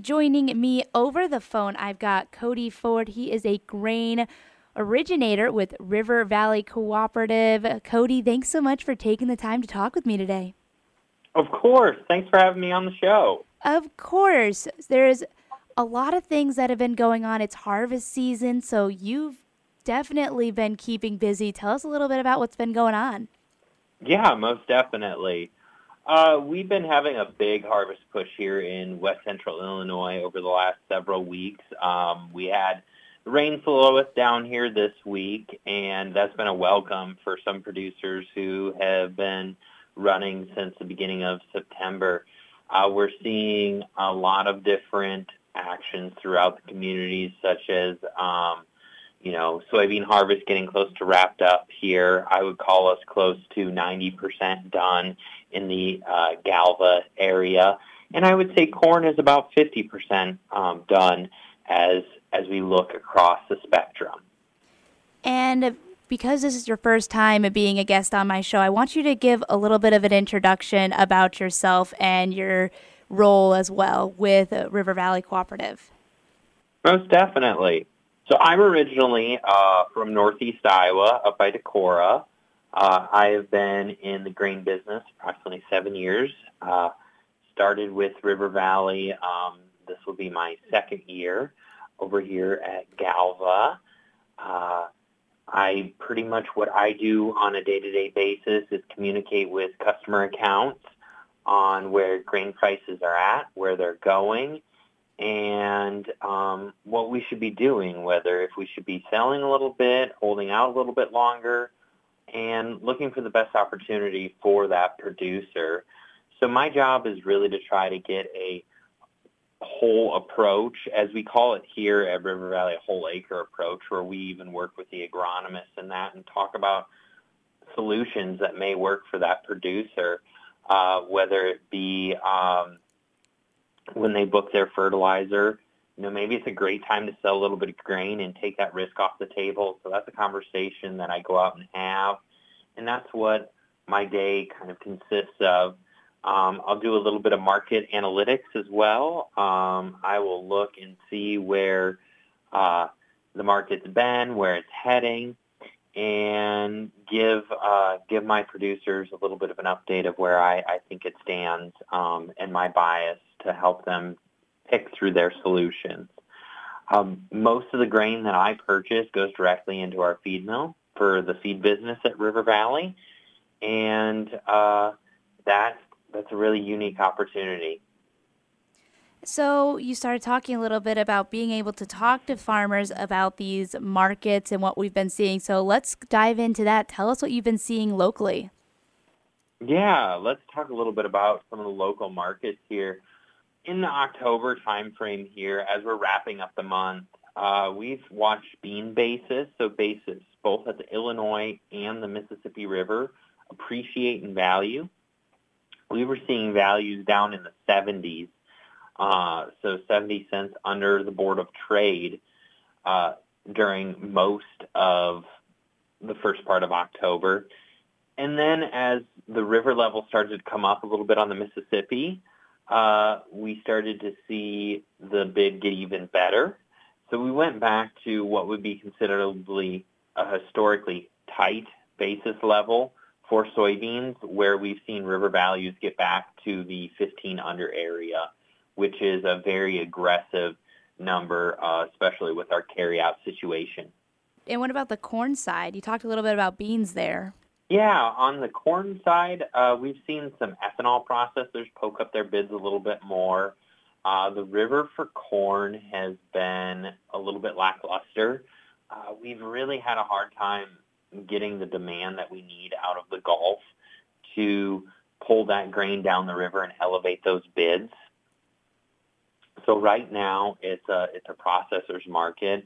Joining me over the phone, I've got Cody Forde. He is a grain originator with River Valley Cooperative. Cody, thanks so much for taking the time to talk with me today. Of course. Thanks for having me on the show. Of course. There's a lot of things that have been going on. It's harvest season, so you've definitely been keeping busy. Tell us a little bit about what's been going on. Yeah, most definitely. Uh, we've been having a big harvest push here in west central Illinois over the last several weeks. Um, we had rain slow us down here this week, and that's been a welcome for some producers who have been running since the beginning of September. Uh, we're seeing a lot of different actions throughout the communities, such as um, you know, soybean harvest getting close to wrapped up here. I would call us close to 90% done in the uh, Galva area. And I would say corn is about 50% um, done as, as we look across the spectrum. And because this is your first time being a guest on my show, I want you to give a little bit of an introduction about yourself and your role as well with River Valley Cooperative. Most definitely. So I'm originally uh, from Northeast Iowa, up by Decorah. Uh, I have been in the grain business approximately seven years. Uh, started with River Valley. Um, this will be my second year over here at Galva. Uh, I pretty much what I do on a day-to-day basis is communicate with customer accounts on where grain prices are at, where they're going, and um, what we should be doing, whether if we should be selling a little bit, holding out a little bit longer, and looking for the best opportunity for that producer. So my job is really to try to get a whole approach, as we call it here at River Valley, a whole acre approach, where we even work with the agronomists and that and talk about solutions that may work for that producer, uh, whether it be um, when they book their fertilizer. You know, maybe it's a great time to sell a little bit of grain and take that risk off the table. So that's a conversation that I go out and have. And that's what my day kind of consists of. Um, I'll do a little bit of market analytics as well. Um, I will look and see where uh, the market's been, where it's heading, and give uh, give my producers a little bit of an update of where I, I think it stands um, and my bias to help them pick through their solutions. Um, most of the grain that I purchase goes directly into our feed mill for the feed business at River Valley, and uh, that's that's a really unique opportunity. So you started talking a little bit about being able to talk to farmers about these markets and what we've been seeing. So let's dive into that. Tell us what you've been seeing locally. Yeah, let's talk a little bit about some of the local markets here in the October timeframe here, as we're wrapping up the month, uh, we've watched bean basis, so basis both at the Illinois and the Mississippi River, appreciate in value. We were seeing values down in the 70s, uh, so 70 cents under the Board of Trade uh, during most of the first part of October. And then as the river level started to come up a little bit on the Mississippi, uh, we started to see the bid get even better. So we went back to what would be considerably a historically tight basis level for soybeans, where we've seen river values get back to the 15 under area, which is a very aggressive number, uh, especially with our carryout situation. And what about the corn side? You talked a little bit about beans there. Yeah, on the corn side, uh, we've seen some ethanol processors poke up their bids a little bit more. Uh, the river for corn has been a little bit lackluster. Uh, we've really had a hard time getting the demand that we need out of the Gulf to pull that grain down the river and elevate those bids. So right now, it's a it's a processor's market.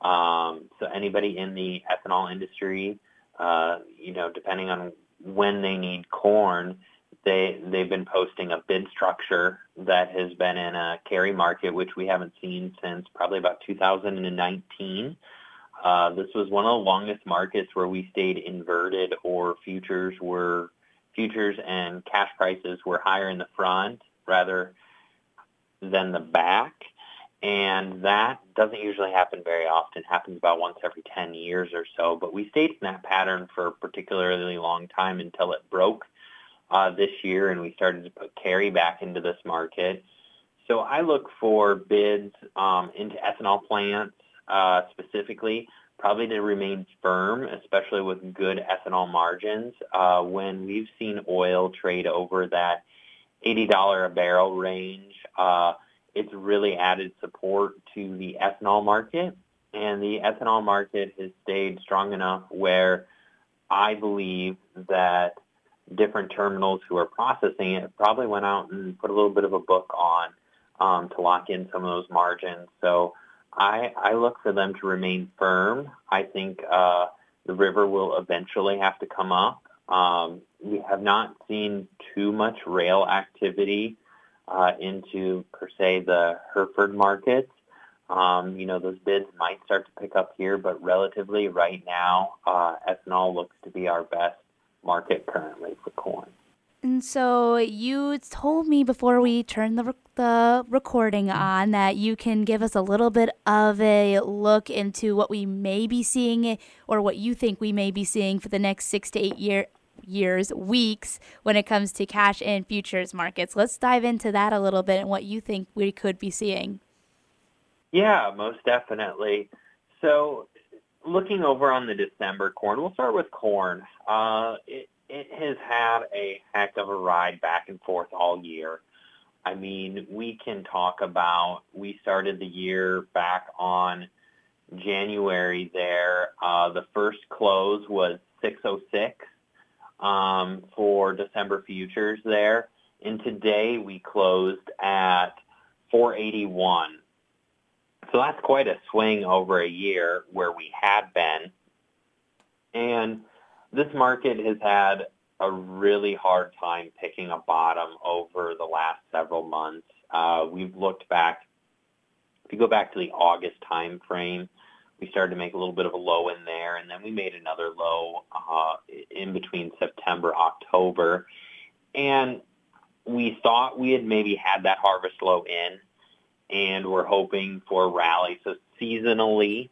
Um, so anybody in the ethanol industry uh, you know, depending on when they need corn, they they've been posting a bid structure that has been in a carry market, which we haven't seen since probably about 2019. Uh, this was one of the longest markets where we stayed inverted, or futures were futures and cash prices were higher in the front, rather than the back. And that doesn't usually happen very often. It happens about once every 10 years or so. But we stayed in that pattern for a particularly long time until it broke uh, this year and we started to put carry back into this market. So I look for bids um, into ethanol plants uh, specifically, probably to remain firm, especially with good ethanol margins. Uh, when we've seen oil trade over that $80 a barrel range, uh, it's really added support to the ethanol market. And the ethanol market has stayed strong enough where I believe that different terminals who are processing it probably went out and put a little bit of a book on um, to lock in some of those margins. So I, I look for them to remain firm. I think uh, the river will eventually have to come up. Um, we have not seen too much rail activity uh, into, per se, the Hereford markets. Um, you know, those bids might start to pick up here, but relatively right now, uh, ethanol looks to be our best market currently for corn. And so you told me before we turned the, the recording on that you can give us a little bit of a look into what we may be seeing or what you think we may be seeing for the next six to eight year, years, weeks when it comes to cash and futures markets. Let's dive into that a little bit and what you think we could be seeing. Yeah, most definitely. So looking over on the December corn, we'll start with corn. Uh, it, it has had a heck of a ride back and forth all year. I mean, we can talk about, we started the year back on January there. Uh, the first close was 606 um, for December futures there. And today we closed at 481. So that's quite a swing over a year where we had been. And this market has had a really hard time picking a bottom over the last several months. Uh, we've looked back, if you go back to the August time frame, we started to make a little bit of a low in there, and then we made another low uh, in between September, October. And we thought we had maybe had that harvest low in, and we're hoping for a rally. So seasonally,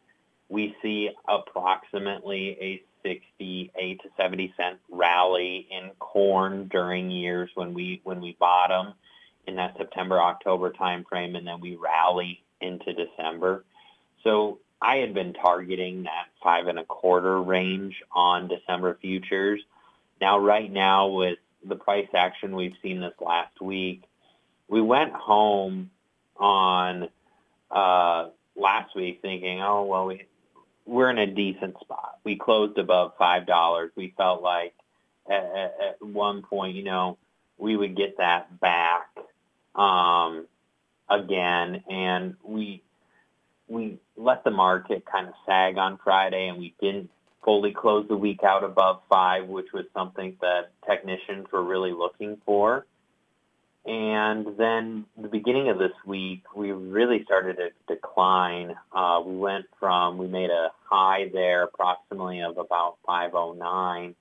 we see approximately a 68 to 70 cent rally in corn during years when we when we bottom in that September October timeframe, and then we rally into December. So I had been targeting that five and a quarter range on December futures. Now, right now, with the price action we've seen this last week, we went home on uh, last week thinking, oh well, we we're in a decent spot. We closed above five dollars. We felt like at, at, at, one point, you know, we would get that back um, again, and we we let the market kind of sag on Friday, and we didn't fully close the week out above five, which was something that technicians were really looking for. And then the beginning of this week, we really started to decline. Uh, we went from, we made a high there approximately of about 509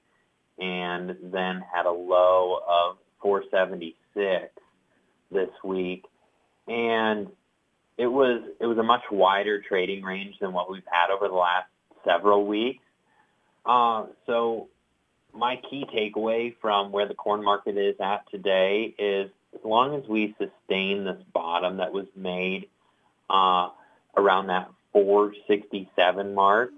and then had a low of 476 this week. And it was, it was a much wider trading range than what we've had over the last several weeks. Uh, so my key takeaway from where the corn market is at today is as long as we sustain this bottom that was made uh, around that 467 mark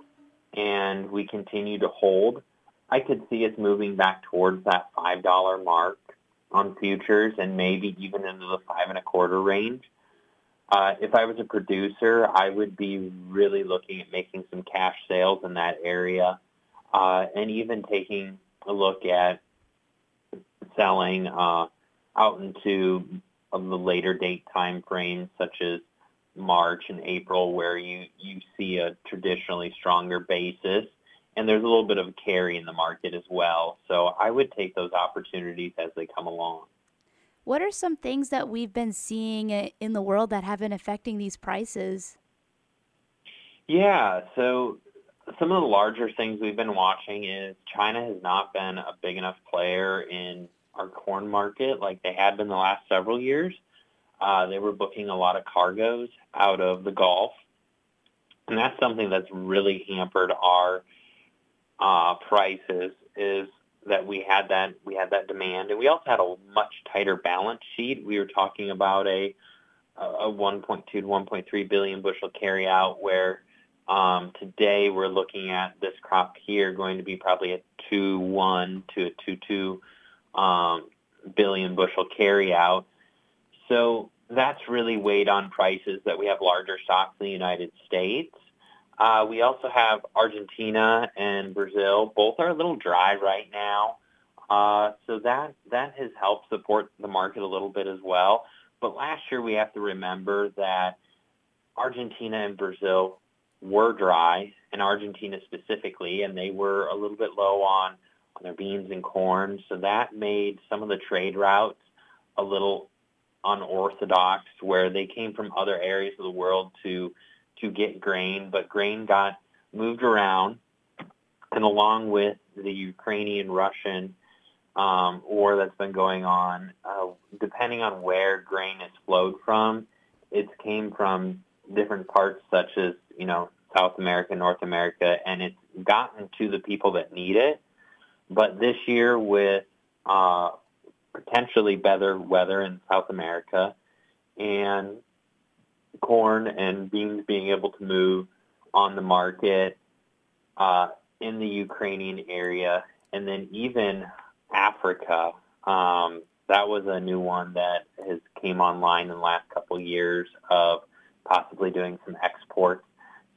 and we continue to hold, I could see us moving back towards that $5 mark on futures and maybe even into the five and a quarter range. Uh, if I was a producer, I would be really looking at making some cash sales in that area uh, and even taking a look at selling uh, out into the later date time frames, such as March and April, where you, you see a traditionally stronger basis. And there's a little bit of carry in the market as well. So I would take those opportunities as they come along. What are some things that we've been seeing in the world that have been affecting these prices? Yeah, so some of the larger things we've been watching is China has not been a big enough player in our corn market like they had been the last several years. Uh, they were booking a lot of cargoes out of the Gulf, and that's something that's really hampered our uh, prices. Is that we had that we had that demand, and we also had a much tighter balance sheet. We were talking about a a 1.2 to 1.3 billion bushel carryout, where um, today we're looking at this crop here going to be probably a 2.1 to a 2.2 um, billion bushel carryout. So that's really weighed on prices that we have larger stocks in the United States. Uh, we also have Argentina and Brazil. Both are a little dry right now. Uh, so that, that has helped support the market a little bit as well. But last year we have to remember that Argentina and Brazil were dry, and Argentina specifically, and they were a little bit low on, on their beans and corn. So that made some of the trade routes a little unorthodox, where they came from other areas of the world to to get grain, but grain got moved around, and along with the Ukrainian-Russian um, war that's been going on, uh, depending on where grain is flowed from, it's came from different parts such as, you know, South America, North America, and it's gotten to the people that need it. But this year with uh, potentially better weather in South America and corn and beans being able to move on the market uh, in the Ukrainian area, and then even Africa. Um, that was a new one that has came online in the last couple of years of possibly doing some exports.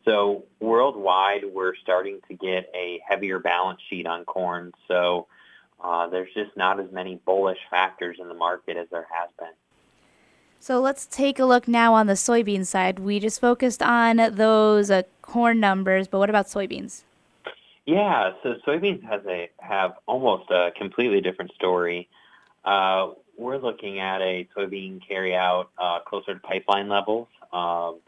So worldwide, we're starting to get a heavier balance sheet on corn. So uh, there's just not as many bullish factors in the market as there has been. So let's take a look now on the soybean side. We just focused on those uh, corn numbers, but what about soybeans? Yeah, so soybeans has a have almost a completely different story. Uh, we're looking at a soybean carryout uh, closer to pipeline levels. Um,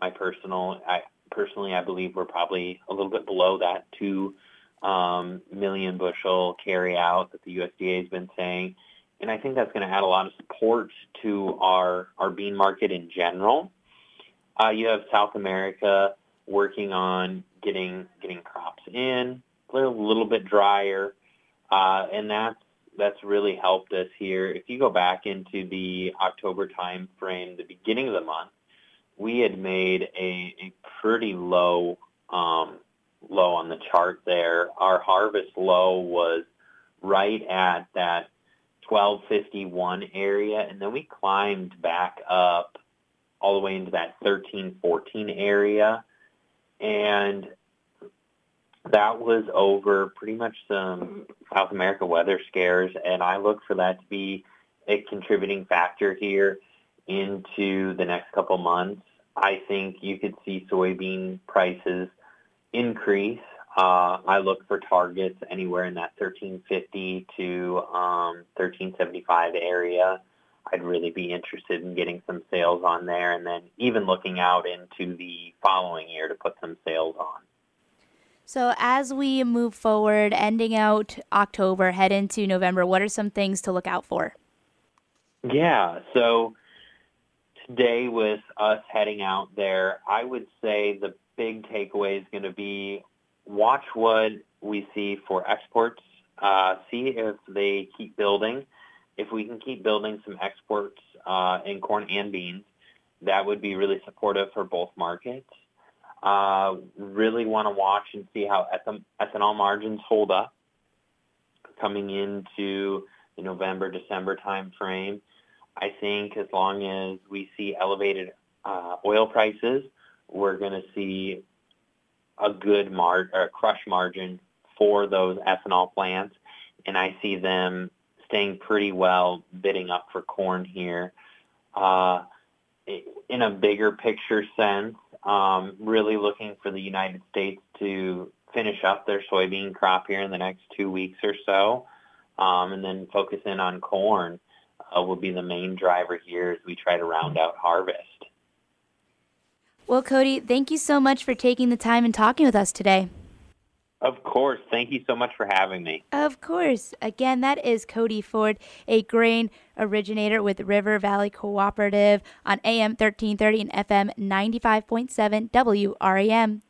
my personal, I personally, I believe we're probably a little bit below that two um, million bushel carryout that the USDA has been saying, and I think that's going to add a lot of support to our our bean market in general. Uh, you have South America working on getting getting crops in. They're a little bit drier, uh, and that's that's really helped us here. If you go back into the October time frame, the beginning of the month, we had made a, a pretty low um, low on the chart there. Our harvest low was right at that 1251 area, and then we climbed back up all the way into that 1314 area and that was over pretty much some South America weather scares, and I look for that to be a contributing factor here into the next couple months. I think you could see soybean prices increase. Uh, I look for targets anywhere in that 1350 to um, 1375 area. I'd really be interested in getting some sales on there and then even looking out into the following year to put some sales on. So, as we move forward, ending out October, head into November, what are some things to look out for? Yeah, so today with us heading out there, I would say the big takeaway is going to be watch what we see for exports, uh, see if they keep building if we can keep building some exports uh, in corn and beans, that would be really supportive for both markets. Uh, really want to watch and see how ethanol margins hold up coming into the November, December time frame. I think as long as we see elevated uh, oil prices, we're going to see a good mar- or crush margin for those ethanol plants, and I see them staying pretty well, bidding up for corn here. Uh, in a bigger picture sense, um, really looking for the United States to finish up their soybean crop here in the next two weeks or so, um, and then focus in on corn uh, will be the main driver here as we try to round out harvest. Well, Cody, thank you so much for taking the time and talking with us today. Of course. Thank you so much for having me. Of course. Again, that is Cody Forde, a grain originator with River Valley Cooperative on AM 1330 and FM 95.7 WRAM.